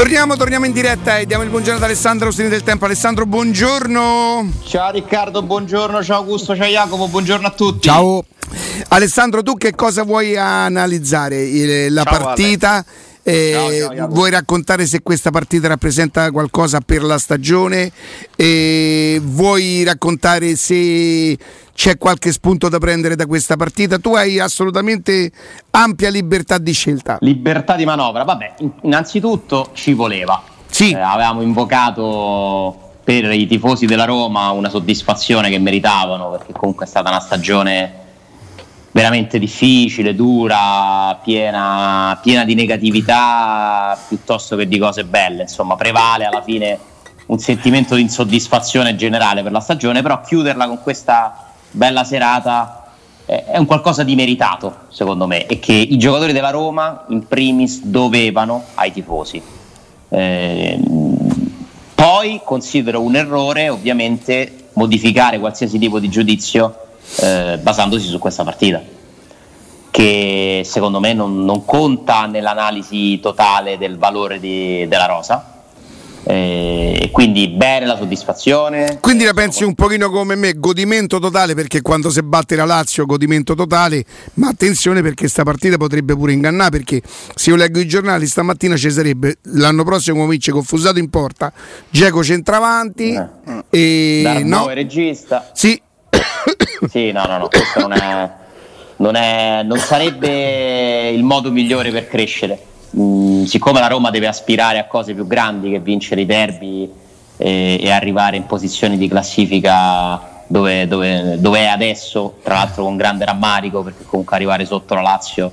Torniamo, torniamo in diretta e diamo il buongiorno ad Alessandro Ostini del Tempo. Alessandro, buongiorno. Ciao Riccardo, buongiorno, ciao Augusto, ciao Jacopo, buongiorno a tutti. Ciao. Alessandro, tu che cosa vuoi analizzare? La ciao, partita? Eh, ciao, ciao, vuoi raccontare se questa partita rappresenta qualcosa per la stagione? Eh, vuoi raccontare se c'è qualche spunto da prendere da questa partita? Tu hai assolutamente ampia libertà di scelta. Libertà di manovra, vabbè, innanzitutto ci voleva. Sì. Eh, avevamo invocato per i tifosi della Roma una soddisfazione che meritavano, perché comunque è stata una stagione veramente difficile, dura, piena, piena di negatività piuttosto che di cose belle. Insomma, prevale alla fine un sentimento di insoddisfazione generale per la stagione, però chiuderla con questa bella serata, è un qualcosa di meritato, secondo me, e che i giocatori della Roma, in primis, dovevano ai tifosi. Eh, poi considero un errore, ovviamente, modificare qualsiasi tipo di giudizio eh, basandosi su questa partita, che secondo me non, non conta nell'analisi totale del valore di, della rosa e quindi bene la soddisfazione. Quindi la pensi un pochino come me, godimento totale perché quando si batte la Lazio godimento totale, ma attenzione perché sta partita potrebbe pure ingannare perché se io leggo i giornali stamattina ci sarebbe l'anno prossimo vince confusato in porta, Geco centravanti eh. e Darbo no. regista. Sì. sì, no, no, no, questo non è, non è non sarebbe il modo migliore per crescere. Mh, siccome la Roma deve aspirare a cose più grandi che vincere i derby e, e arrivare in posizioni di classifica dove, dove, dove, è adesso, tra l'altro con grande rammarico, perché comunque arrivare sotto la Lazio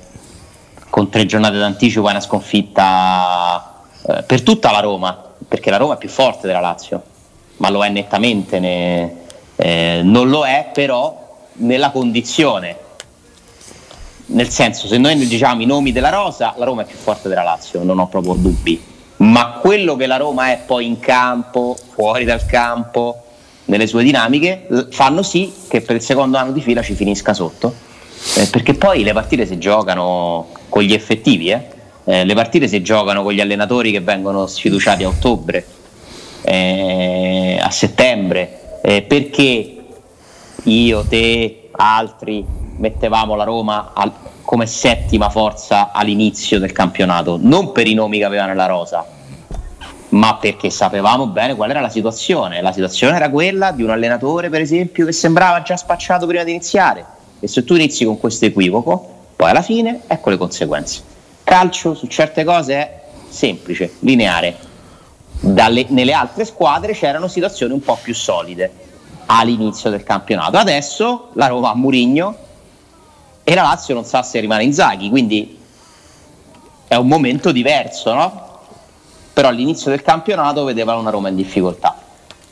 con tre giornate d'anticipo è una sconfitta eh, per tutta la Roma, perché la Roma è più forte della Lazio, ma lo è nettamente, ne, eh, non lo è però nella condizione nel senso, se noi diciamo i nomi della Rosa, la Roma è più forte della Lazio, non ho proprio dubbi. Ma quello che la Roma è poi in campo, fuori dal campo, nelle sue dinamiche, fanno sì che per il secondo anno di fila ci finisca sotto. Eh, perché poi le partite si giocano con gli effettivi, eh? Eh, le partite si giocano con gli allenatori che vengono sfiduciati a ottobre, eh, a settembre, eh, perché io, te, altri mettevamo la Roma al, come settima forza all'inizio del campionato, non per i nomi che aveva nella rosa, ma perché sapevamo bene qual era la situazione. La situazione era quella di un allenatore, per esempio, che sembrava già spacciato prima di iniziare. E se tu inizi con questo equivoco, poi alla fine ecco le conseguenze. Calcio su certe cose è semplice, lineare. Dalle, nelle altre squadre c'erano situazioni un po' più solide all'inizio del campionato. Adesso la Roma a Murigno e la Lazio non sa se rimane in Zaghi, quindi è un momento diverso, no? Però all'inizio del campionato vedeva una Roma in difficoltà.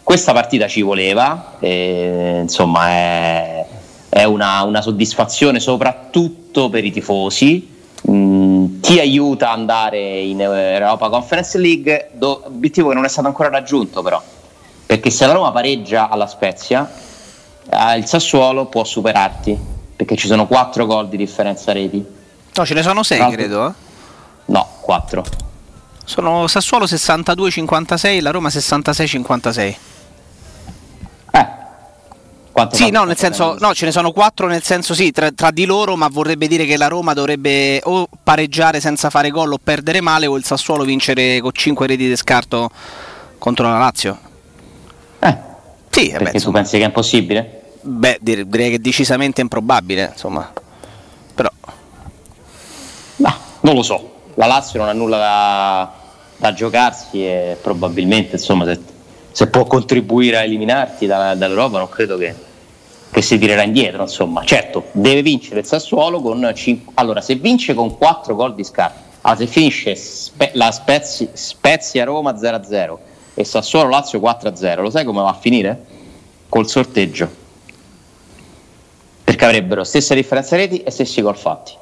Questa partita ci voleva, e, insomma è, è una, una, soddisfazione soprattutto per i tifosi, mm, ti aiuta ad andare in Europa Conference League, do, obiettivo che non è stato ancora raggiunto però, perché se la Roma pareggia alla Spezia, eh, il Sassuolo può superarti perché ci sono 4 gol di differenza reti. No, ce ne sono 6 credo. Eh? No, 4. Sono Sassuolo 62-56, la Roma 66-56. Eh. Quanto sì, no, nel senso, no, ce ne sono 4 nel senso sì, tra, tra, di loro, ma vorrebbe dire che la Roma dovrebbe o pareggiare senza fare gol o perdere male o il Sassuolo vincere con 5 reti di scarto contro la Lazio. Eh. Sì, perché beh, tu pensi che è impossibile? Beh, direi che è decisamente improbabile, insomma. Però... No, non lo so. La Lazio non ha nulla da, da giocarsi e probabilmente, insomma, se, se può contribuire a eliminarti da, dall'Europa, non credo che, che, si tirerà indietro, insomma. Certo, deve vincere il Sassuolo con 5... Allora, se vince con 4 gol di scarto, allora, se finisce Spe- la Spezia, Spezia Roma 0-0 e Sassuolo Lazio 4-0, lo sai come va a finire? Col sorteggio perché avrebbero stessa differenza reti e stessi gol fatti.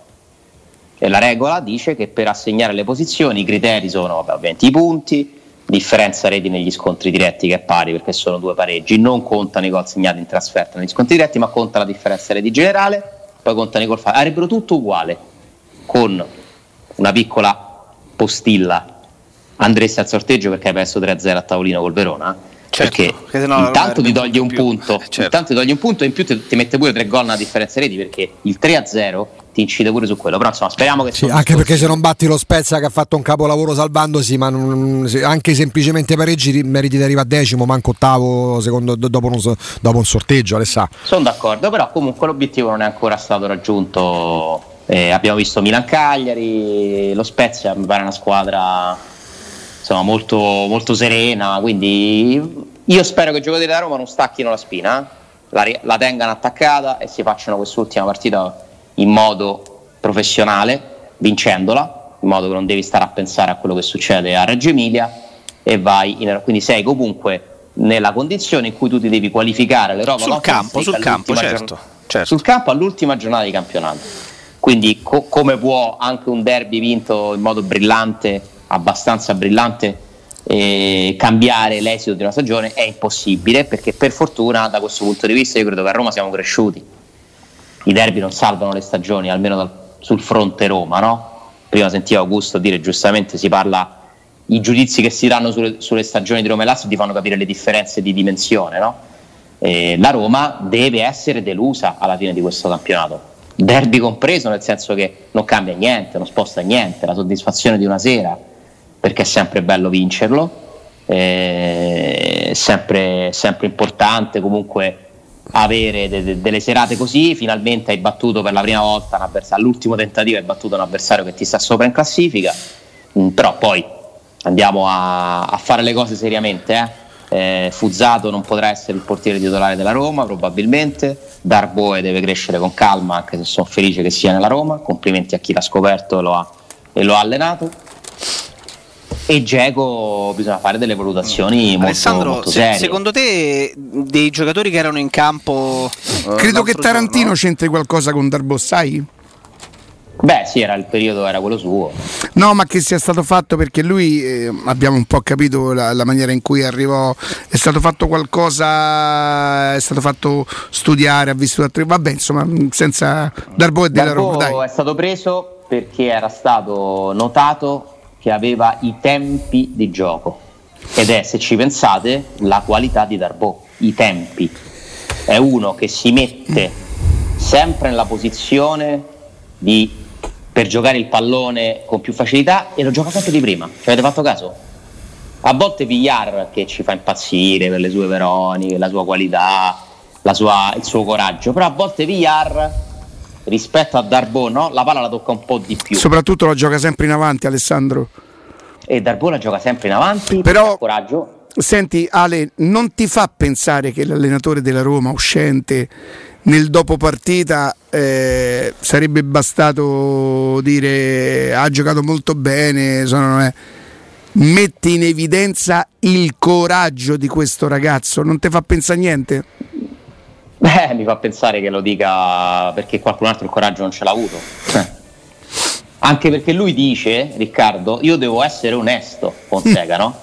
E la regola dice che per assegnare le posizioni i criteri sono vabbè, 20 punti, differenza reti negli scontri diretti che è pari perché sono due pareggi, non contano i gol segnati in trasferta negli scontri diretti, ma conta la differenza reti generale, poi contano i gol fatti. Avrebbero tutto uguale, con una piccola postilla andresti al sorteggio perché hai perso 3-0 a tavolino col Verona. Certo, perché intanto ti toglie un punto, certo. intanto ti toglie un punto e in più ti, ti mette pure tre gol a differenza reti perché il 3-0 ti incide pure su quello. Però insomma, speriamo che sì, anche perché se non batti lo Spezia che ha fatto un capolavoro salvandosi, ma non, anche semplicemente pareggi meriti di arrivare a decimo, manco ottavo secondo, dopo, un, dopo un sorteggio. Alessà. Sono d'accordo, però comunque l'obiettivo non è ancora stato raggiunto. Eh, abbiamo visto Milan Cagliari, lo Spezia mi pare una squadra insomma, molto, molto serena. Quindi io spero che i giocatori della Roma non stacchino la spina, la, la tengano attaccata e si facciano quest'ultima partita in modo professionale, vincendola, in modo che non devi stare a pensare a quello che succede a Reggio Emilia e vai in, quindi sei comunque nella condizione in cui tu ti devi qualificare l'Europa sul campo, sul campo, certo, giorn- certo. sul campo all'ultima giornata di campionato. Quindi co- come può anche un derby vinto in modo brillante, abbastanza brillante, cambiare l'esito di una stagione è impossibile perché per fortuna da questo punto di vista io credo che a Roma siamo cresciuti i derby non salvano le stagioni, almeno dal, sul fronte Roma, no? Prima sentivo Augusto dire giustamente si parla i giudizi che si danno sulle, sulle stagioni di Roma e Lazio ti fanno capire le differenze di dimensione, no? eh, la Roma deve essere delusa alla fine di questo campionato. Derby compreso, nel senso che non cambia niente, non sposta niente, la soddisfazione di una sera, perché è sempre bello vincerlo, è sempre, sempre importante comunque avere de- de- delle serate così, finalmente hai battuto per la prima volta all'ultimo tentativo hai battuto un avversario che ti sta sopra in classifica, mm, però poi andiamo a, a, fare le cose seriamente. Eh? Eh, Fuzzato non potrà essere il portiere titolare della Roma probabilmente, Darboe deve crescere con calma anche se sono felice che sia nella Roma, complimenti a chi l'ha scoperto lo ha, e lo ha allenato e Geco bisogna fare delle valutazioni molto, Alessandro, molto serie. secondo te dei giocatori che erano in campo eh, credo che Tarantino giorno? c'entri qualcosa con Darbossai Beh, sì, era il periodo, era quello suo. No, ma che sia stato fatto perché lui eh, abbiamo un po' capito la, la, maniera in cui arrivò. È stato fatto qualcosa, è stato fatto studiare, ha vissuto altri. Vabbè, insomma, senza Darbo e della Roma. Dai. è stato preso perché era stato notato che aveva i tempi di gioco ed è, se ci pensate, la qualità di Darbo, i tempi. È uno che si mette sempre nella posizione di, per giocare il pallone con più facilità e lo gioca sempre di prima. Ci avete fatto caso? A volte Villar che ci fa impazzire per le sue veroniche, la sua qualità, la sua, il suo coraggio, però a volte Villar rispetto a Darbo no? la palla la tocca un po' di più. Soprattutto la gioca sempre in avanti Alessandro. E Darbo la gioca sempre in avanti, però coraggio. Senti Ale, non ti fa pensare che l'allenatore della Roma uscente nel dopo partita eh, sarebbe bastato dire ha giocato molto bene, sono, eh, metti in evidenza il coraggio di questo ragazzo, non ti fa pensare niente? Beh, mi fa pensare che lo dica perché qualcun altro il coraggio non ce l'ha avuto. Eh. Anche perché lui dice, Riccardo, io devo essere onesto, Fonseca, no?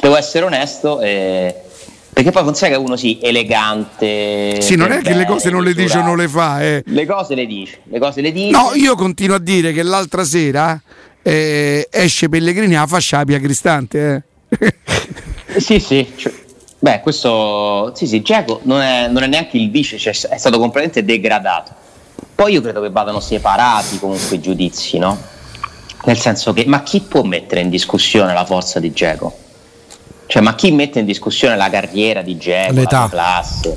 Devo essere onesto e... Perché poi Fonseca è uno sì, elegante. Sì, non è che le cose non le dice o non le fa. Eh. Le cose le dice, le cose le dice. No, io continuo a dire che l'altra sera eh, esce Pellegrini a fascia Cristante. Eh. sì, sì. Cioè, Beh, questo sì, sì, Giacomo non è, non è neanche il vice, cioè è stato completamente degradato. Poi io credo che vadano separati comunque i giudizi, no? Nel senso che, ma chi può mettere in discussione la forza di Giacomo? Cioè, ma chi mette in discussione la carriera di Giacomo, la classe?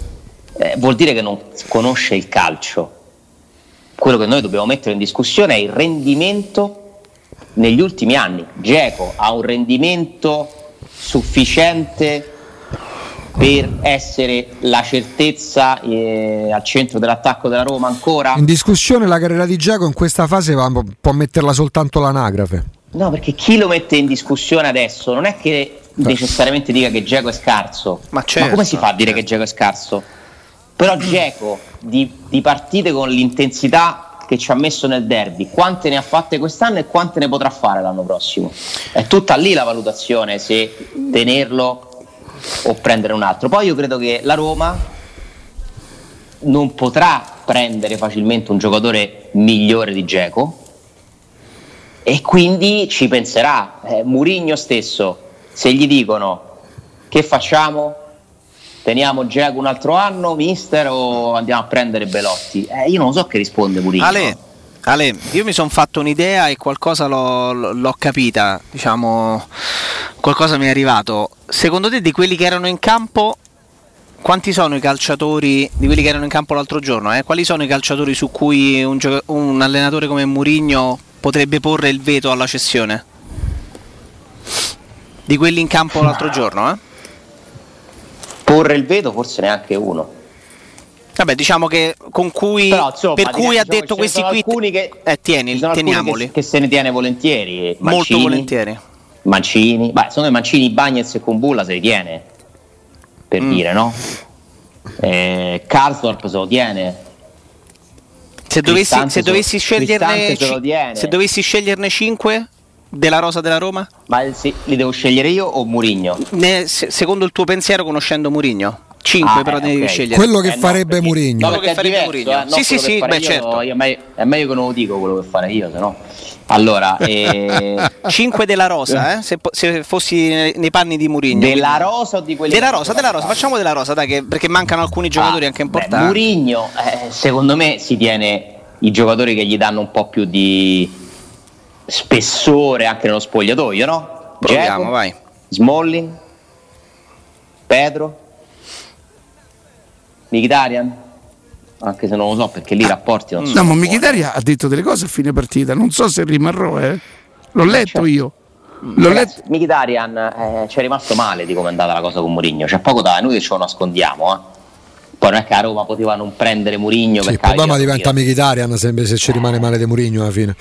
Eh, vuol dire che non conosce il calcio. Quello che noi dobbiamo mettere in discussione è il rendimento negli ultimi anni. Geco ha un rendimento sufficiente per essere la certezza eh, al centro dell'attacco della Roma ancora? In discussione la carriera di Giacomo in questa fase va, può metterla soltanto l'anagrafe. No, perché chi lo mette in discussione adesso non è che necessariamente dica che Geco è scarso. Ma, certo, Ma come si fa a dire certo. che Geco è scarso? Però Geco di, di partite con l'intensità che ci ha messo nel derby, quante ne ha fatte quest'anno e quante ne potrà fare l'anno prossimo? È tutta lì la valutazione se tenerlo o prendere un altro. Poi io credo che la Roma non potrà prendere facilmente un giocatore migliore di Geco e quindi ci penserà. Eh, Murigno stesso, se gli dicono che facciamo? Teniamo Geco un altro anno, mister, o andiamo a prendere Belotti? Eh, io non so che risponde Murigno. Ale, Ale, io mi sono fatto un'idea e qualcosa l'ho, l'ho, capita, diciamo, qualcosa mi è arrivato. Secondo te di quelli che erano in campo, quanti sono i calciatori, di quelli che erano in campo l'altro giorno, eh? quali sono i calciatori su cui un, un allenatore come Murigno potrebbe porre il veto alla cessione? Di quelli in campo l'altro giorno, eh? Porre il veto forse neanche uno. Vabbè, diciamo che con cui, Però, insomma, per cui ha detto questi qui, che, eh, tieni, teniamoli. Che, che, se ne tiene volentieri. Mancini, Molto volentieri. Mancini, beh, secondo me Mancini, Bagnez e Kumbulla se li tiene, per mm. dire, no? Eh, Karsdorp se lo tiene. Se dovessi, se dovessi, sceglierne, se dovessi sceglierne 5 della rosa della Roma? Ma sì, li devo scegliere io o Murigno? secondo il tuo pensiero, conoscendo Murigno? 5 ah, però eh, devi okay. scegliere. Quello che eh, farebbe no, Murigno. Quello che farebbe Murigno. Eh, sì, sì, sì, beh, io, certo. Io, è, meglio, è, meglio, che non lo dico quello che fare io, se no. Allora, eh... 5 della rosa, eh? se, se, fossi nei panni di Murigno. Della quindi... rosa o di quelli Della rosa, della rosa, facciamo della rosa, dai, che, perché mancano alcuni giocatori ah, anche importanti. Murigno, eh, secondo me, si tiene i giocatori che gli danno un po' più di spessore anche nello spogliatoio, no? Proviamo, Giacomo, vai. Smalling, Pedro, Mkhitaryan? Anche se non lo so perché lì i rapporti non no, sono. No, ma Mkhitaryan ha detto delle cose a fine partita, non so se rimarrò, eh. L'ho letto certo. io. L'ho Ragazzi, letto. Mkhitaryan eh, ci è rimasto male di come è andata la cosa con Mourinho, c'è poco da noi che ce lo nascondiamo, eh. Poi non è che a Roma poteva non prendere Mourinho sì, il problema diventa Mkhitaryan se, se ci rimane male di Mourinho alla fine.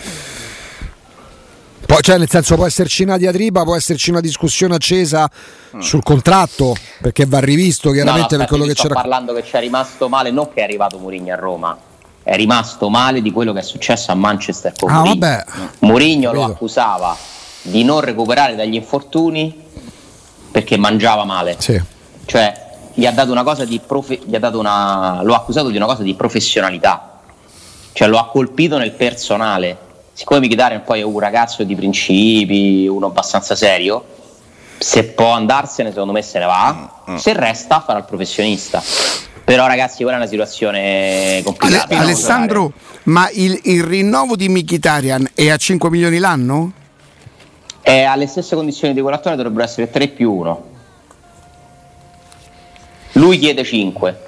Poi, cioè, nel senso, può esserci una diatriba, può esserci una discussione accesa mm. sul contratto, perché va rivisto chiaramente no, no, per quello che c'era. Sto parlando che ci è rimasto male, non che è arrivato Mourinho a Roma, è rimasto male di quello che è successo a Manchester con ah, Mourinho. Mourinho lo accusava di non recuperare dagli infortuni perché mangiava male. Sì. Cioè, gli ha dato una cosa di profe- gli ha dato una, lo ha accusato di una cosa di professionalità. Cioè, lo ha colpito nel personale siccome Mkhitaryan poi è un ragazzo di principi, uno abbastanza serio, se può andarsene secondo me se ne va, mm, mm. se resta farà il professionista. Però ragazzi quella è una situazione complicata. Ale- Alessandro, ma il, il, rinnovo di Mkhitaryan è a 5 milioni l'anno? È alle stesse condizioni di quell'attore, dovrebbero essere 3 più 1. Lui chiede 5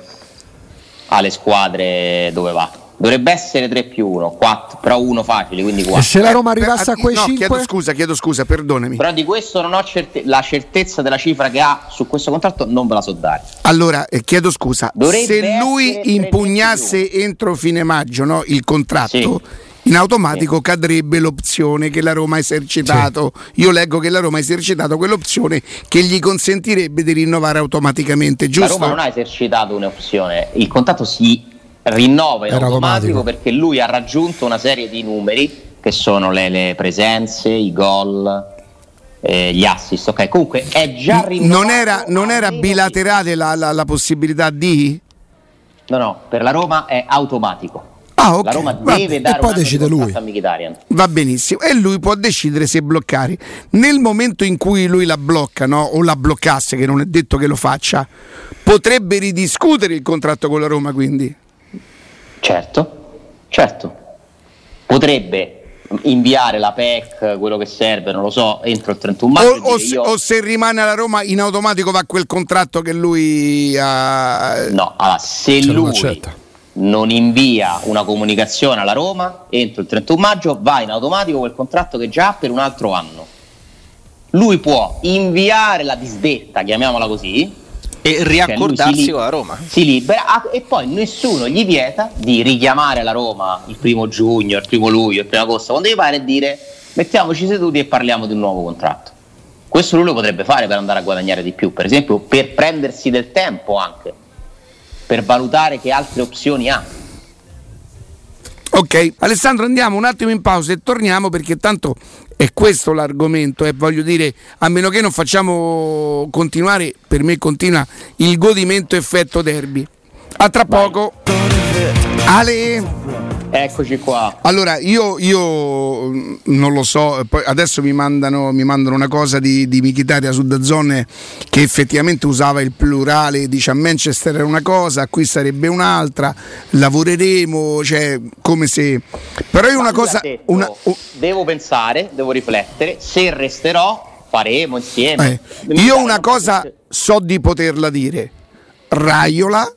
alle squadre dove va. Dovrebbe essere 3 più 1, 4, però 1 facile, quindi 4. E se la Roma arrivasse a quei no, 5? Chiedo scusa, chiedo scusa, perdonami. Però di questo non ho certe- la certezza della cifra che ha su questo contratto, non ve la so dare. Allora, eh, chiedo scusa, Dovrebbe se lui impugnasse entro fine maggio no, il contratto... Sì in automatico sì. cadrebbe l'opzione che la Roma ha esercitato. Sì. Io leggo che la Roma ha esercitato quell'opzione che gli consentirebbe di rinnovare automaticamente, giusto? La Roma non ha esercitato un'opzione, il contratto si rinnova in automatico, automatico, perché lui ha raggiunto una serie di numeri che sono le, le presenze, i gol, eh, gli assist. Ok, comunque è già rinnovato. Non era, non era bilaterale la, la, la, possibilità di? No, no, per la Roma è automatico. Ah, okay. La Roma deve dare poi decide lui. Va benissimo, e lui può decidere se bloccare. Nel momento in cui lui la blocca, no? o la bloccasse, che non è detto che lo faccia, potrebbe ridiscutere il contratto con la Roma, quindi. Certo, certo. Potrebbe inviare la PEC, quello che serve, non lo so, entro il 31 maggio. O, o, se, io... o se, rimane alla Roma in automatico va quel contratto che lui ha. No, allora, se lui non invia una comunicazione alla Roma entro il 31 maggio, va in automatico quel contratto che già ha per un altro anno. Lui può inviare la disdetta, chiamiamola così, e cioè, riaccordarsi cioè con la Roma. Si libera ah, e poi nessuno gli vieta di richiamare la Roma il primo giugno, il primo luglio, il primo agosto, quando gli pare e dire mettiamoci seduti e parliamo di un nuovo contratto. Questo lui lo potrebbe fare per andare a guadagnare di più, per esempio per prendersi del tempo anche, per valutare che altre opzioni ha. Ok, Alessandro andiamo un attimo in pausa e torniamo perché tanto è questo l'argomento e voglio dire, a meno che non facciamo continuare, per me continua il godimento effetto derby. A tra poco. Ale. Eccoci qua. Allora, io, io mm, non lo so, poi adesso mi mandano, mi mandano una cosa di, di Michitaria su Dazzone che effettivamente usava il plurale, dice a Manchester era una cosa, qui sarebbe un'altra, lavoreremo, cioè come se... Però è una cosa... Detto, una, uh, devo pensare, devo riflettere, se resterò faremo insieme. Eh, io una cosa so di poterla dire, Raiola,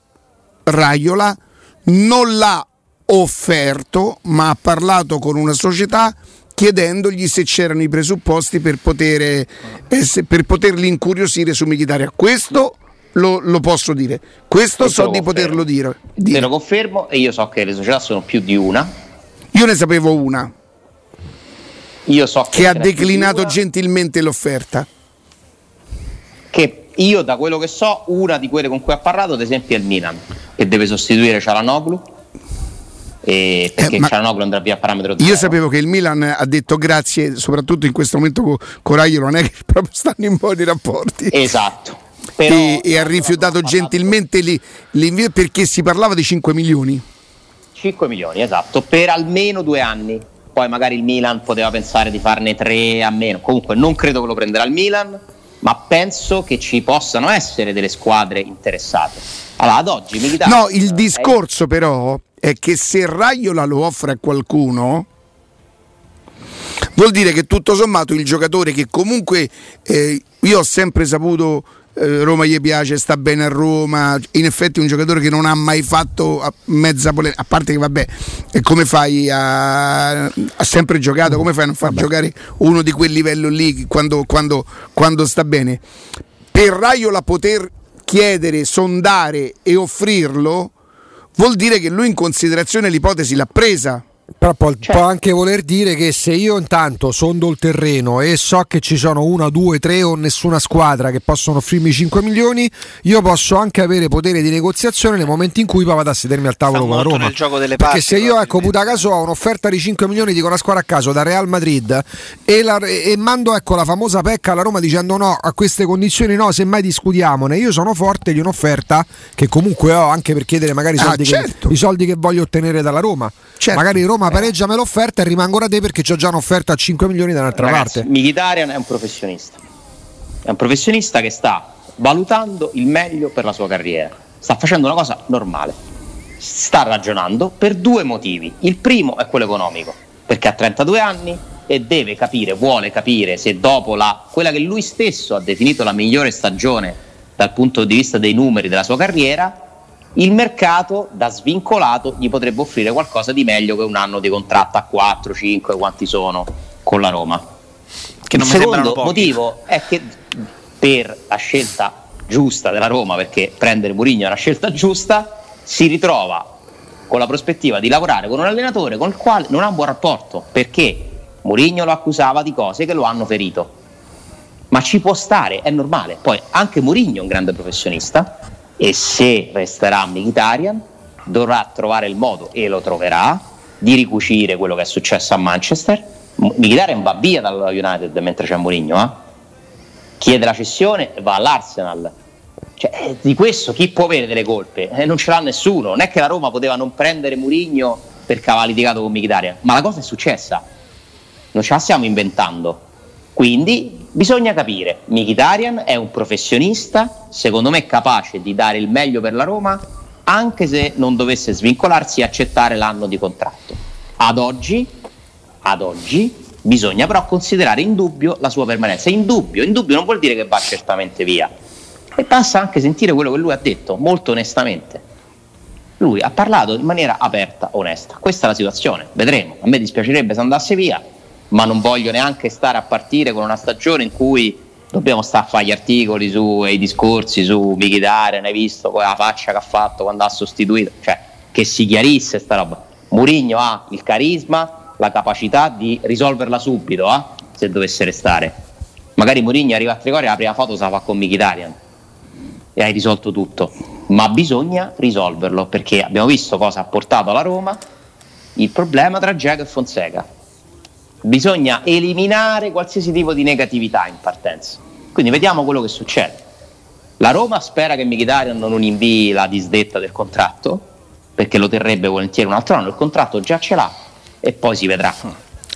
Raiola non l'ha offerto, ma ha parlato con una società chiedendogli se c'erano i presupposti per, poter, eh, per poterli incuriosire su Michitaria. Questo lo, lo, posso dire, questo so di poterlo dire, dire. Te lo confermo e io so che le società sono più di una. Io ne sapevo una. Io so che, che ha declinato gentilmente l'offerta. Che io da quello che so, una di quelle con cui ha parlato, ad esempio, è il Milan, che deve sostituire Cialanoglu e perché eh, Cialanoglu andrà via a parametro zero. Io sapevo che il Milan ha detto grazie, soprattutto in questo momento con Coraglio, non è che proprio stanno in buoni rapporti. Esatto. Però, e, e, ha rifiutato gentilmente l'invito perché si parlava di 5 milioni. 5 milioni, esatto, per almeno due anni. Poi magari il Milan poteva pensare di farne tre a meno. Comunque non credo che lo prenderà il Milan, ma penso che ci possano essere delle squadre interessate. Allora, ad oggi Militare... No, il discorso è... però è che se Raiola lo offre a qualcuno, vuol dire che tutto sommato il giocatore che comunque eh, io ho sempre saputo eh, Roma gli piace, sta bene a Roma, in effetti è un giocatore che non ha mai fatto mezza polemica, a parte che vabbè, come fai a... ha sempre giocato, come fai a non far vabbè. giocare uno di quel livello lì quando, quando, quando sta bene? Per Raiola poter chiedere, sondare e offrirlo vuol dire che lui in considerazione l'ipotesi l'ha presa. Però può, cioè. può, anche voler dire che se io intanto sondo il terreno e so che ci sono una, due, tre o nessuna squadra che possono offrirmi 5 milioni, io posso anche avere potere di negoziazione nel momento in cui poi vado a sedermi al tavolo Sta con la Roma. Nel gioco delle Perché parti, se io, ecco, puta caso ho un'offerta di 5 milioni di una squadra a caso da Real Madrid e, la, e mando ecco, la famosa pecca alla Roma dicendo no, a queste condizioni no, semmai discutiamone. Io sono forte di un'offerta che comunque ho anche per chiedere magari i ah, soldi, ah, certo. che, i soldi che voglio ottenere dalla Roma. Certo. Magari Roma Roma pareggiami l'offerta e rimango da te perché ho già un'offerta a 5 milioni da un'altra Ragazzi, parte. Mkhitaryan è un professionista. È un professionista che sta valutando il meglio per la sua carriera. Sta facendo una cosa normale. Sta ragionando per due motivi. Il primo è quello economico, perché ha 32 anni e deve capire, vuole capire se dopo la, quella che lui stesso ha definito la migliore stagione dal punto di vista dei numeri della sua carriera, il mercato da svincolato gli potrebbe offrire qualcosa di meglio che un anno di contratto a 4, 5, quanti sono con la Roma. Che non il secondo motivo è che per la scelta giusta della Roma, perché prendere Mourinho è una scelta giusta, si ritrova con la prospettiva di lavorare con un allenatore con il quale non ha un buon rapporto, perché Mourinho lo accusava di cose che lo hanno ferito. Ma ci può stare, è normale. Poi anche Mourinho è un grande professionista, e se resterà Mkhitaryan dovrà trovare il modo e lo troverà di ricucire quello che è successo a Manchester. Mkhitaryan va via dalla United mentre c'è Mourinho eh? chiede la cessione va all'Arsenal. Cioè, eh, di questo chi può avere delle colpe? Eh, non ce l'ha nessuno. Non è che la Roma poteva non prendere Mourinho perché aveva litigato con Mkhitaryan ma la cosa è successa. Non ce la stiamo inventando. Quindi bisogna capire, Mkhitaryan è un professionista, secondo me capace di dare il meglio per la Roma, anche se non dovesse svincolarsi e accettare l'anno di contratto. Ad oggi, ad oggi bisogna però considerare in dubbio la sua permanenza. In dubbio, in dubbio non vuol dire che va certamente via. E basta anche sentire quello che lui ha detto, molto onestamente. Lui ha parlato in maniera aperta, onesta. Questa è la situazione, vedremo. A me dispiacerebbe se andasse via, ma non voglio neanche stare a partire con una stagione in cui dobbiamo stare a fare gli articoli su, e i discorsi su Michitarian, hai visto la faccia che ha fatto quando ha sostituito, cioè che si chiarisse sta roba. Murigno ha il carisma, la capacità di risolverla subito, eh, se dovesse restare. Magari Murigno arriva a Trigoria e la prima foto se la fa con Michitarian e hai risolto tutto, ma bisogna risolverlo perché abbiamo visto cosa ha portato alla Roma il problema tra Giacomo e Fonseca bisogna eliminare qualsiasi tipo di negatività in partenza. Quindi vediamo quello che succede. La Roma spera che Mkhitaryan non invii la disdetta del contratto perché lo terrebbe volentieri un altro anno, il contratto già ce l'ha e poi si vedrà.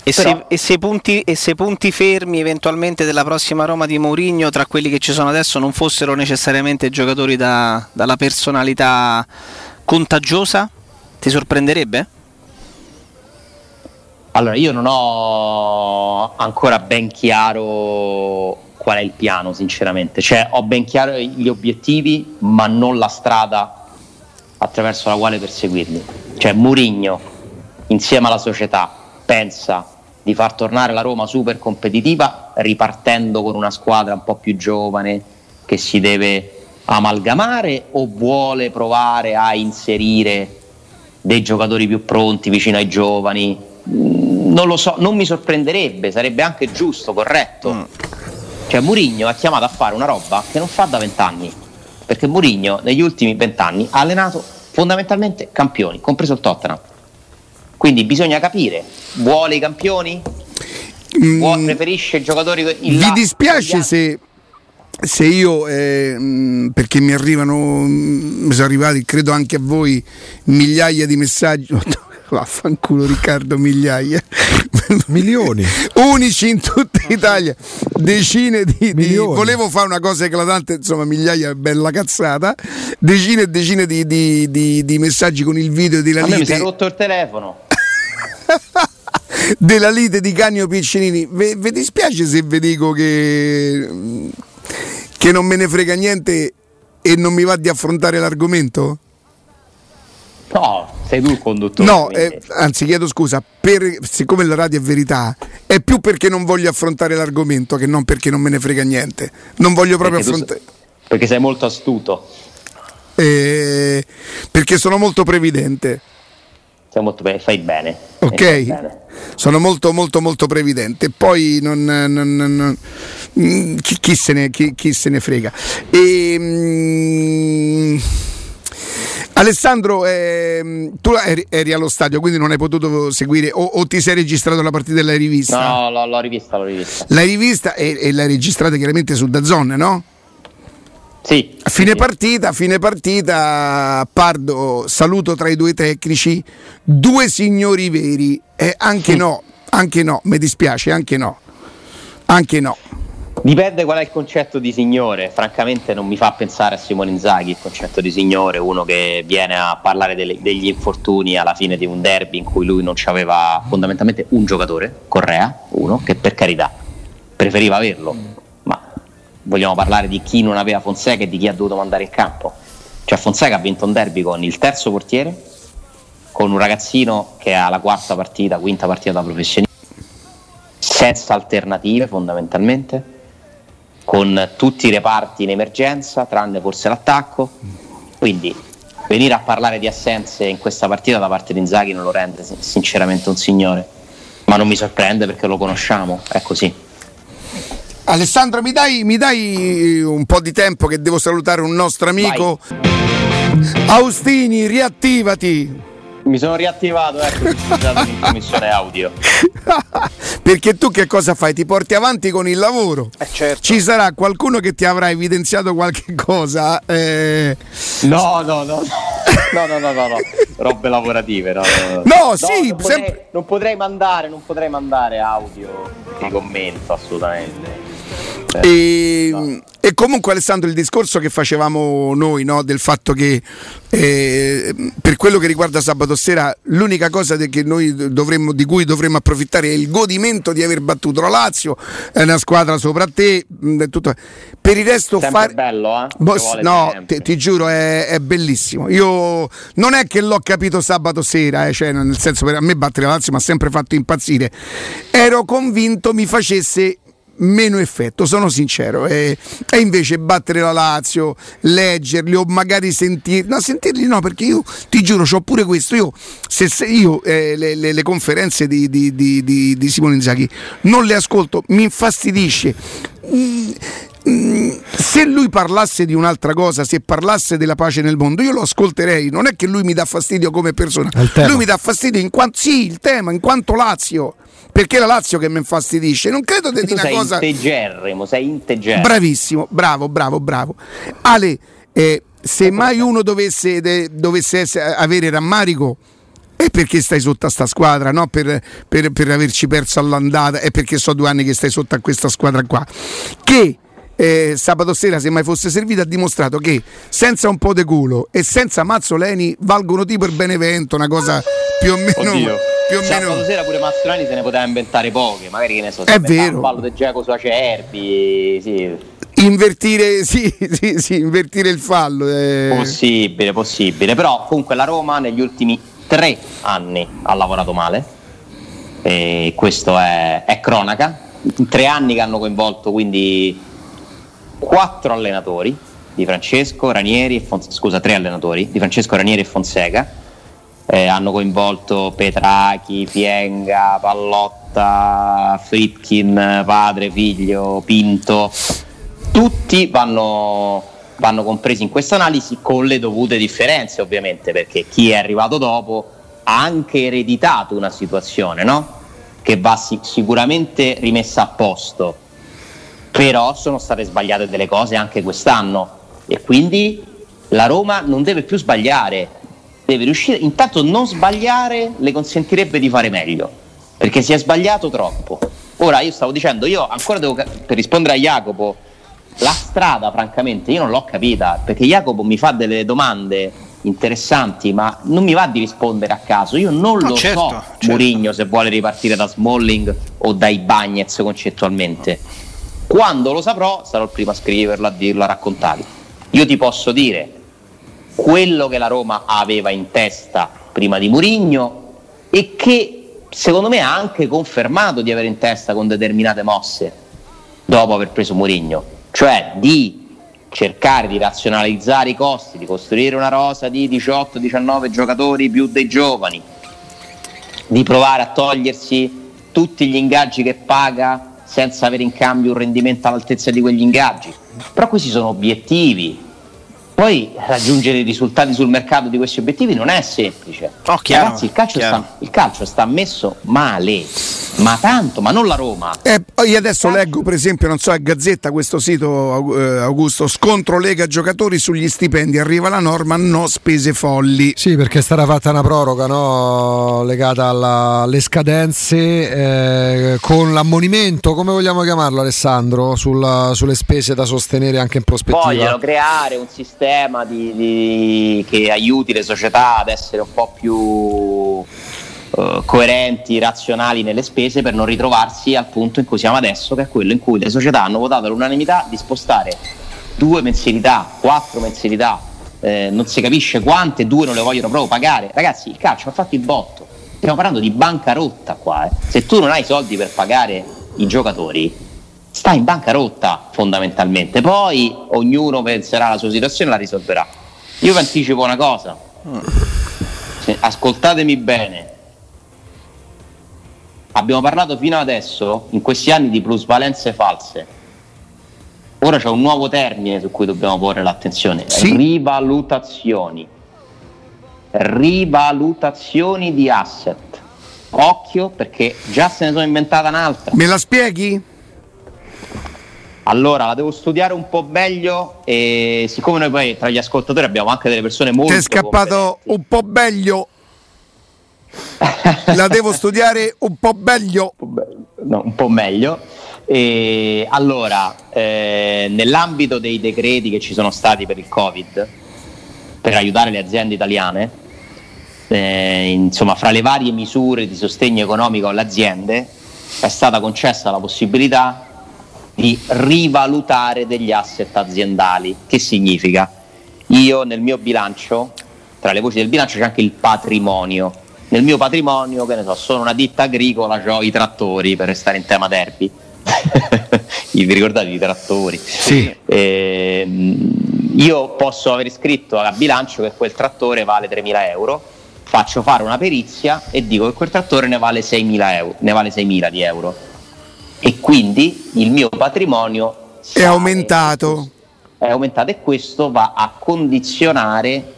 E, Però... se, e, se punti, e, se, punti, fermi eventualmente della prossima Roma di Mourinho tra quelli che ci sono adesso non fossero necessariamente giocatori da, dalla personalità contagiosa, ti sorprenderebbe? Allora, io non ho ancora ben chiaro qual è il piano, sinceramente. Cioè, ho ben chiaro gli obiettivi, ma non la strada attraverso la quale perseguirli. Cioè, Murigno, insieme alla società, pensa di far tornare la Roma super competitiva ripartendo con una squadra un po' più giovane che si deve amalgamare o vuole provare a inserire dei giocatori più pronti vicino ai giovani? Mm, non lo so, non mi sorprenderebbe, sarebbe anche giusto, corretto. Mm. Cioè Murigno ha chiamato a fare una roba che non fa da vent'anni, perché Murigno negli ultimi vent'anni ha allenato fondamentalmente campioni, compreso il Tottenham. Quindi bisogna capire, vuole i campioni? Vuole, mm, preferisce giocatori in Vi dispiace se, se io, eh, perché mi arrivano, mi sono arrivati, credo anche a voi, migliaia di messaggi Vaffanculo Riccardo Migliaia. Milioni. Unici in tutta Italia. Decine di, di, Volevo fare una cosa eclatante, insomma, Migliaia, bella cazzata. Decine e decine di, di, di messaggi con il video di la lite. mi si è rotto il telefono. della lite di Canio Piccinini. Vi dispiace se vi dico che, che non me ne frega niente e non mi va di affrontare l'argomento? No, sei tu il conduttore. No, eh, anzi chiedo scusa, per, siccome la radio è verità, è più perché non voglio affrontare l'argomento che non perché non me ne frega niente. Non voglio proprio affrontare... Perché sei molto astuto. Eh, perché sono molto previdente. Sei molto be- fai bene. Ok, fai bene. sono molto molto molto previdente. Poi non, non, non, chi, chi, se ne, chi, chi, se ne, frega. E, mm, Alessandro, ehm, tu eri, eri, allo stadio, quindi non hai potuto seguire o, o ti sei registrato la partita e l'hai rivista? No, no l'ho rivista, l'ho rivista. L'hai rivista e, e l'hai registrata chiaramente su Dazzone, no? Sì. A fine sì. partita, fine partita, Pardo, saluto tra i due tecnici, due signori veri, e anche sì. no, anche no, mi dispiace, anche no, anche no. Dipende qual è il concetto di signore, francamente non mi fa pensare a Simone Inzaghi il concetto di signore, uno che viene a parlare delle, degli infortuni alla fine di un derby in cui lui non aveva fondamentalmente un giocatore, Correa, uno, che per carità preferiva averlo, ma vogliamo parlare di chi non aveva Fonseca e di chi ha dovuto mandare in campo. Cioè Fonseca ha vinto un derby con il terzo portiere, con un ragazzino che ha la quarta partita, quinta partita da professionista, senza alternative fondamentalmente con tutti i reparti in emergenza, tranne forse l'attacco. Quindi venire a parlare di assenze in questa partita da parte di Inzaghi non lo rende sinceramente un signore, ma non mi sorprende perché lo conosciamo, è così. Alessandro, mi dai, mi dai un po' di tempo che devo salutare un nostro amico? Vai. Austini, riattivati mi sono riattivato, ecco, in commissione audio. Perché tu che cosa fai? Ti porti avanti con il lavoro. Eh certo. Ci sarà qualcuno che ti avrà evidenziato qualche cosa? Eh... No, no, no. No, no, no, no, no. robe lavorative. No, no, no. no sì, non potrei, sempre... non potrei mandare, non potrei mandare audio di commento assolutamente. Certo. E, no. e, comunque Alessandro il discorso che facevamo noi no, del fatto che eh, per quello che riguarda sabato sera l'unica cosa dovremmo, di cui dovremmo approfittare è il godimento di aver battuto la Lazio, è una squadra sopra te, tutto. per il resto fare... bello, eh? Boh, no, ti, ti, giuro è, è, bellissimo. Io non è che l'ho capito sabato sera, eh, cioè, nel senso per a me battere la Lazio mi ha sempre fatto impazzire. Ero convinto mi facesse meno effetto, sono sincero. E, e, invece battere la Lazio, leggerli o magari sentirli, no, sentirli no, perché io ti giuro, ho pure questo. Io, se, se io eh, le, le, le, conferenze di, di, di, di, Simone Inzaghi non le ascolto, mi infastidisce. Mm, mm, se lui parlasse di un'altra cosa, se parlasse della pace nel mondo, io lo ascolterei. Non è che lui mi dà fastidio come persona, lui mi dà fastidio in quanto sì, il tema, in quanto Lazio perché la Lazio che mi infastidisce. Non credo di una sei cosa. Integerrimo, sei integerrimo. Bravissimo, bravo, bravo, bravo. Ale, eh, se mai uno dovesse, de, dovesse essere, avere rammarico è perché stai sotto a sta squadra, no? per, per, per, averci perso all'andata, è perché so due anni che stai sotto a questa squadra qua. Che eh, sabato sera, se mai fosse servito, ha dimostrato che senza un po' di culo e senza Mazzoleni valgono tipo il Benevento, una cosa più o meno. Oddio. Più o Sabato meno... sera pure Mazzoleni se ne poteva inventare poche, magari che ne so, è vero. un ballo del Giacomo su Acerbi, sì. Invertire, sì, sì, sì, invertire il fallo. Eh. Possibile, possibile. Però comunque la Roma negli ultimi tre anni ha lavorato male. E questo è, è cronaca. Tre anni che hanno coinvolto quindi quattro allenatori di Francesco Ranieri e Fonseca, scusa, tre allenatori di Francesco Ranieri e Fonseca. Eh, hanno coinvolto Petrachi, Fienga, Pallotta, Fritkin, padre, figlio, Pinto. Tutti vanno vanno compresi in questa analisi con le dovute differenze ovviamente perché chi è arrivato dopo ha anche ereditato una situazione no? che va sic- sicuramente rimessa a posto però sono state sbagliate delle cose anche quest'anno e quindi la Roma non deve più sbagliare deve riuscire intanto non sbagliare le consentirebbe di fare meglio perché si è sbagliato troppo ora io stavo dicendo io ancora devo per rispondere a Jacopo la strada, francamente, io non l'ho capita perché Jacopo mi fa delle domande interessanti, ma non mi va di rispondere a caso. Io non no, lo certo, so, certo. Murigno, se vuole ripartire da Smalling o dai Bagnets concettualmente. Quando lo saprò, sarò il primo a scriverlo, a dirlo, a raccontarlo. Io ti posso dire quello che la Roma aveva in testa prima di Murigno e che secondo me ha anche confermato di avere in testa con determinate mosse dopo aver preso Murigno cioè di cercare di razionalizzare i costi, di costruire una rosa di 18-19 giocatori più dei giovani, di provare a togliersi tutti gli ingaggi che paga senza avere in cambio un rendimento all'altezza di quegli ingaggi. Però questi sono obiettivi, poi raggiungere i risultati sul mercato di questi obiettivi non è semplice. Oh, chiaro, Ragazzi, il calcio, sta, il calcio, sta, messo male, ma tanto, ma non la Roma. Eh, io adesso leggo, per esempio, non so, a Gazzetta questo sito, eh, Augusto, scontro Lega giocatori sugli stipendi. Arriva la norma, no spese folli. Sì, perché è stata fatta una proroga no? legata alla, alle scadenze eh, con l'ammonimento, come vogliamo chiamarlo, Alessandro, sulla, sulle spese da sostenere anche in prospettiva. Vogliono creare un sistema sistema di, di, che aiuti le società ad essere un po' più uh, coerenti, razionali nelle spese per non ritrovarsi al punto in cui siamo adesso, che è quello in cui le società hanno votato all'unanimità di spostare due mensilità, quattro mensilità, eh, non si capisce quante, due non le vogliono proprio pagare. Ragazzi, il calcio ha fatto il botto. Stiamo parlando di bancarotta qua. Eh. Se tu non hai soldi per pagare i giocatori, sta in bancarotta fondamentalmente. Poi ognuno penserà alla sua situazione e la risolverà. Io vi anticipo una cosa, Se, ascoltatemi bene. Abbiamo parlato fino adesso, in questi anni, di plusvalenze false. Ora c'è un nuovo termine su cui dobbiamo porre l'attenzione, sì. rivalutazioni. Rivalutazioni di asset. Occhio perché già se ne sono inventata un'altra. Me la spieghi? Allora, la devo studiare un po' meglio e siccome noi poi tra gli ascoltatori abbiamo anche delle persone molto... Ti è scappato un po' meglio. la devo studiare un po' meglio. No, un po' meglio. E allora, eh, nell'ambito dei decreti che ci sono stati per il Covid, per aiutare le aziende italiane, eh, insomma, fra le varie misure di sostegno economico alle aziende, è stata concessa la possibilità di rivalutare degli asset aziendali. Che significa? Io nel mio bilancio, tra le voci del bilancio c'è anche il patrimonio. Nel mio patrimonio, che ne so, sono una ditta agricola, ho i trattori per restare in tema derby. Vi ricordate i trattori? Sì. Eh, io posso aver scritto a bilancio che quel trattore vale 3.000 euro, faccio fare una perizia e dico che quel trattore ne vale 6.000, euro, ne vale 6.000 di euro e quindi il mio patrimonio è aumentato. È aumentato e questo va a condizionare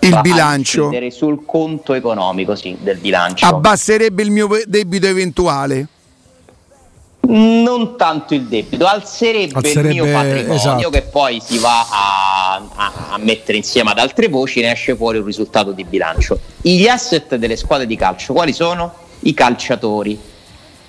il bilancio sul conto economico sì, del bilancio. Abbasserebbe il mio debito eventuale. Non tanto il debito, alzerebbe, alzerebbe il mio patrimonio esatto. che poi si va a a, a, mettere insieme ad altre voci ne esce fuori un risultato di bilancio. Gli asset delle squadre di calcio quali sono? I calciatori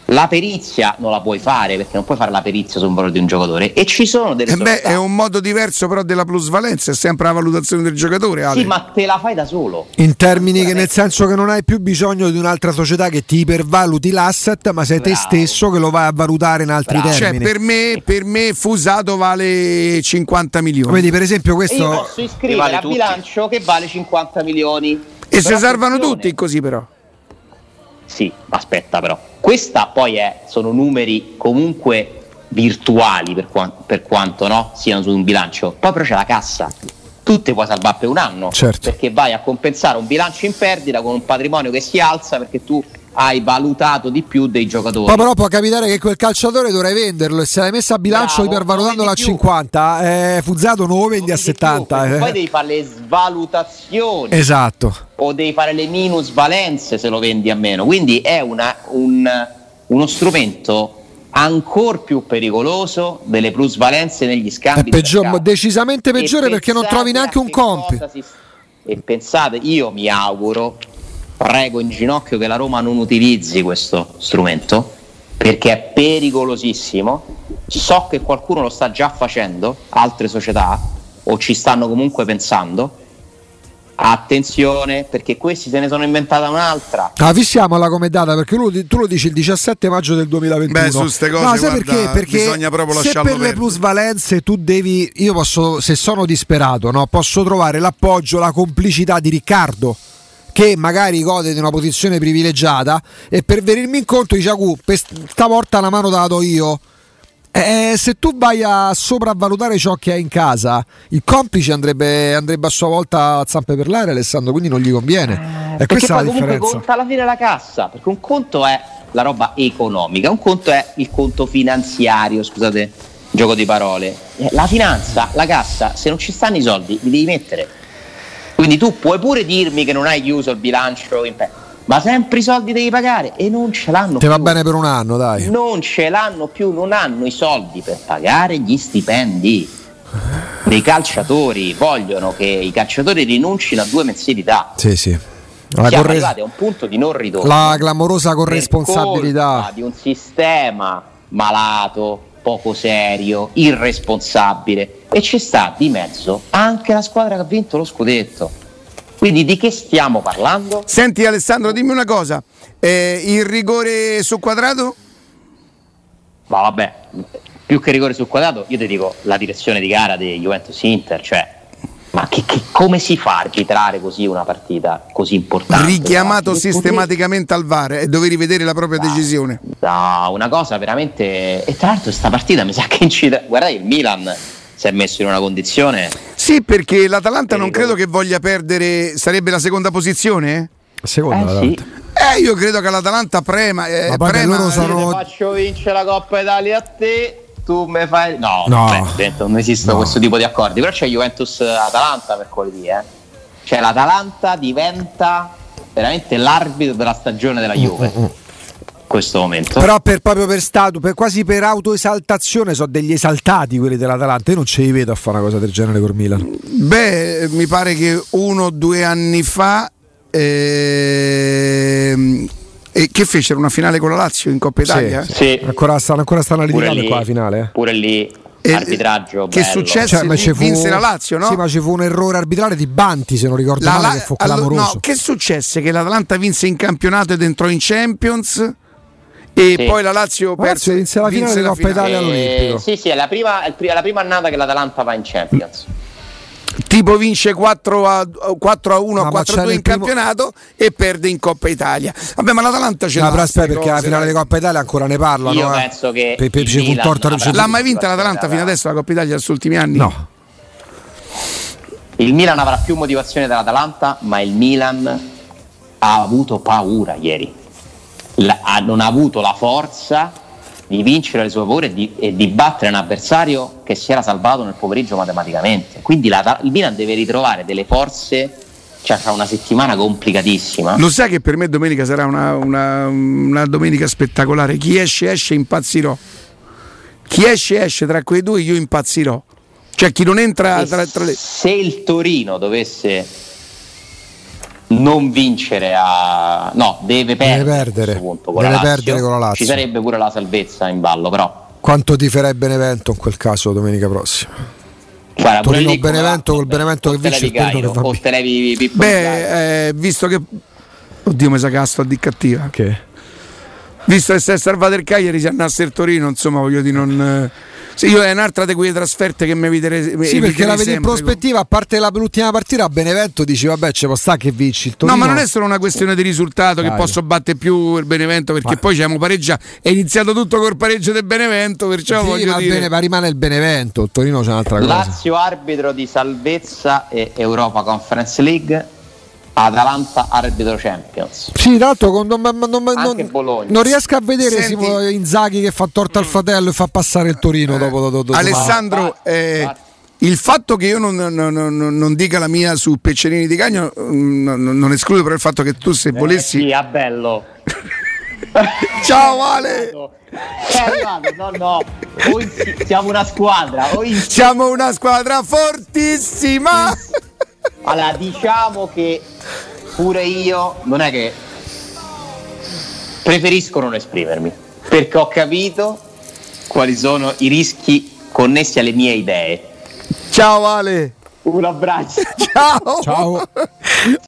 la perizia non la puoi fare perché non puoi fare la perizia sul valore di un giocatore e ci sono delle eh beh, è un modo diverso però della plusvalenza, è sempre la valutazione del giocatore. Ale. Sì, ma te la fai da solo. In termini che nel senso che non hai più bisogno di un'altra società che ti ipervaluti l'asset, ma sei Bravo. te stesso che lo vai a valutare in altri Bravo. termini. Cioè, per me, per me Fusato vale 50 milioni. Vedi, per esempio, questo e io posso iscrivere vale a tutti. bilancio che vale 50 milioni. E si salvano tutti così però. Sì, aspetta però. Questa poi è, sono numeri comunque virtuali per, qua, per quanto no? siano su un bilancio. Poi però c'è la cassa. Tu te puoi salvare per un anno certo. perché vai a compensare un bilancio in perdita con un patrimonio che si alza perché tu hai valutato di più dei giocatori. Poi però può capitare che quel calciatore dovrai venderlo e se l'hai messo a bilancio Bravo, ipervalutandolo a 50, eh, Fuzzato non lo vendi a 70. Più, eh. Poi devi fare le svalutazioni. Esatto. O devi fare le minusvalenze se lo vendi a meno. Quindi è una, un, uno strumento ancora più pericoloso delle plusvalenze negli scambi. È peggior, decisamente peggiore e perché non trovi neanche un comp. Si, e pensate, io mi auguro prego in ginocchio che la Roma non utilizzi questo strumento perché è pericolosissimo. So che qualcuno lo sta già facendo, altre società, o ci stanno comunque pensando. Attenzione perché questi se ne sono inventata un'altra. Ah, fissiamola come data perché lui, tu lo dici il 17 maggio del 2021. Beh, su queste cose no, sai guarda, perché? perché bisogna proprio se per perdere. le plusvalenze tu devi, io posso, se sono disperato, no, posso trovare l'appoggio, la complicità di Riccardo che magari gode di una posizione privilegiata e per venirmi incontro dice Agu, stavolta la mano te la do io. Eh, se tu vai a sopravvalutare ciò che hai in casa, il complice andrebbe, andrebbe a sua volta a zampe per l'aria, Alessandro, quindi non gli conviene. Eh, e questa è la differenza. conta alla fine la cassa, perché un conto è la roba economica, un conto è il conto finanziario, scusate, gioco di parole. Eh, la finanza, la cassa, se non ci stanno i soldi, li devi mettere. Quindi tu puoi pure dirmi che non hai chiuso il bilancio in pe- ma sempre i soldi devi pagare e non ce l'hanno Ti più. va bene per un anno, dai. Non ce l'hanno più, non hanno i soldi per pagare gli stipendi dei calciatori. Vogliono che i calciatori rinuncino a due mensilità. Sì, sì. La Siamo corre... arrivati a un punto di non ritorno. La clamorosa corresponsabilità di un sistema malato, poco serio, irresponsabile e ci sta di mezzo anche la squadra che ha vinto lo scudetto. Quindi di che stiamo parlando? Senti Alessandro, dimmi una cosa, eh, il rigore sul quadrato? Ma vabbè, più che rigore sul quadrato, io ti dico la direzione di gara di Juventus Inter, cioè ma che, che, come si fa a arbitrare così una partita così importante? Richiamato no? sistematicamente al VAR e dovevi rivedere la propria no, decisione. No, una cosa veramente. E tra l'altro, questa partita mi sa che incide. Guardate, il Milan si è messo in una condizione. Sì, perché l'Atalanta non credo che voglia perdere. Sarebbe la seconda posizione? Seconda, eh, sì. eh, io credo che l'Atalanta prema. Eh, Ma prema loro sono... faccio vincere la Coppa Italia a te tu mi fai. No, no. Beh, non esiste no. questo tipo di accordi. Però c'è Juventus-Atalanta mercoledì. Eh. Cioè l'Atalanta diventa veramente l'arbitro della stagione della Juve. Mm, mm, mm. questo momento. Però per, proprio per stato, per, quasi per autoesaltazione, sono degli esaltati quelli dell'Atalanta. Io non ce li vedo a fare una cosa del genere con Milan. Beh, mi pare che uno o due anni fa. Eh, e che fecero una finale con la Lazio in Coppa Italia? Sì, sì. Ancora, stanno, ancora stanno litigando qua la finale. Eh. Pure lì arbitraggio che bello. successe cioè, ma fu, vinse la Lazio no? sì ma ci fu un errore arbitrale di Banti se non ricordo la, male che fu clamoroso no, che successe? che l'Atalanta vinse in campionato ed entrò in Champions e sì. poi la Lazio perse vinse la finale della Coppa Italia all'Olimpico eh, sì sì è la prima, è la prima annata che l'Atalanta va in Champions tipo vince 4 a, 4 a 1 a 4 a 2 in primo... campionato e perde in Coppa Italia. Vabbè, ma l'Atalanta ce l'ha. No, aspetta, perché la finale di Coppa Italia ancora ne parlano. Io eh? penso che per, per, un torto l'ha mai vinta l'Atalanta fino adesso la Coppa Italia negli ultimi anni? No. Il Milan avrà più motivazione dell'Atalanta, ma il Milan ha avuto paura ieri. La, ha, non ha avuto la forza di vincere le sue paure e di, e di, battere un avversario che si era salvato nel pomeriggio matematicamente. Quindi la, il Milan deve ritrovare delle forze, cioè fra una settimana complicatissima. Lo sai che per me domenica sarà una, una, una domenica spettacolare. Chi esce esce impazzirò. Chi esce esce tra quei due io impazzirò. Cioè chi non entra tra, tra le... Se il Torino dovesse non vincere a... No, deve perdere. Deve perdere, punto, con, deve la perdere con la Lazio. Ci sarebbe pure la salvezza in ballo, però. Quanto ti farebbe Benevento in quel caso domenica prossima? Guarda, Torino Benevento col Benevento che vince il Torino che levi Beh, eh, visto che Oddio, mi sa casto a di cattiva. Che? Visto che si è salvato il Cagliari, si andasse il Torino, insomma, voglio dire, non. Sì, io è un'altra di quelle trasferte che mi eviterei. Sì, perché la vedi in prospettiva, a parte la l'ultima partita a Benevento, dici vabbè, ci può sta che vinci il Torino. No, ma non è solo una questione di risultato Dai. che posso battere più il Benevento, perché ma... poi ci abbiamo pareggiato. È iniziato tutto col pareggio del Benevento, perciò sì, voglio ma dire. Bene, ma rimane il Benevento, il Torino c'è un'altra cosa. Lazio arbitro di salvezza e Europa Conference League Atalanta arbitro Champions. Sì, tra l'altro con, non, non, non, non, riesco a vedere Senti, Simo Inzaghi che fa torta al fratello e fa passare il Torino eh, dopo, dopo, dopo Alessandro, eh, il fatto che io non, non, dica la mia su Peccerini di Cagno mm, non esclude però il fatto che tu se eh, volessi... Sì, a bello. Ciao Ale! Eh, no, no, siamo una squadra. Siamo una squadra fortissima. Allora, diciamo che pure io non è che preferisco non esprimermi perché ho capito quali sono i rischi connessi alle mie idee. Ciao Ale. Un abbraccio. Ciao. Ciao.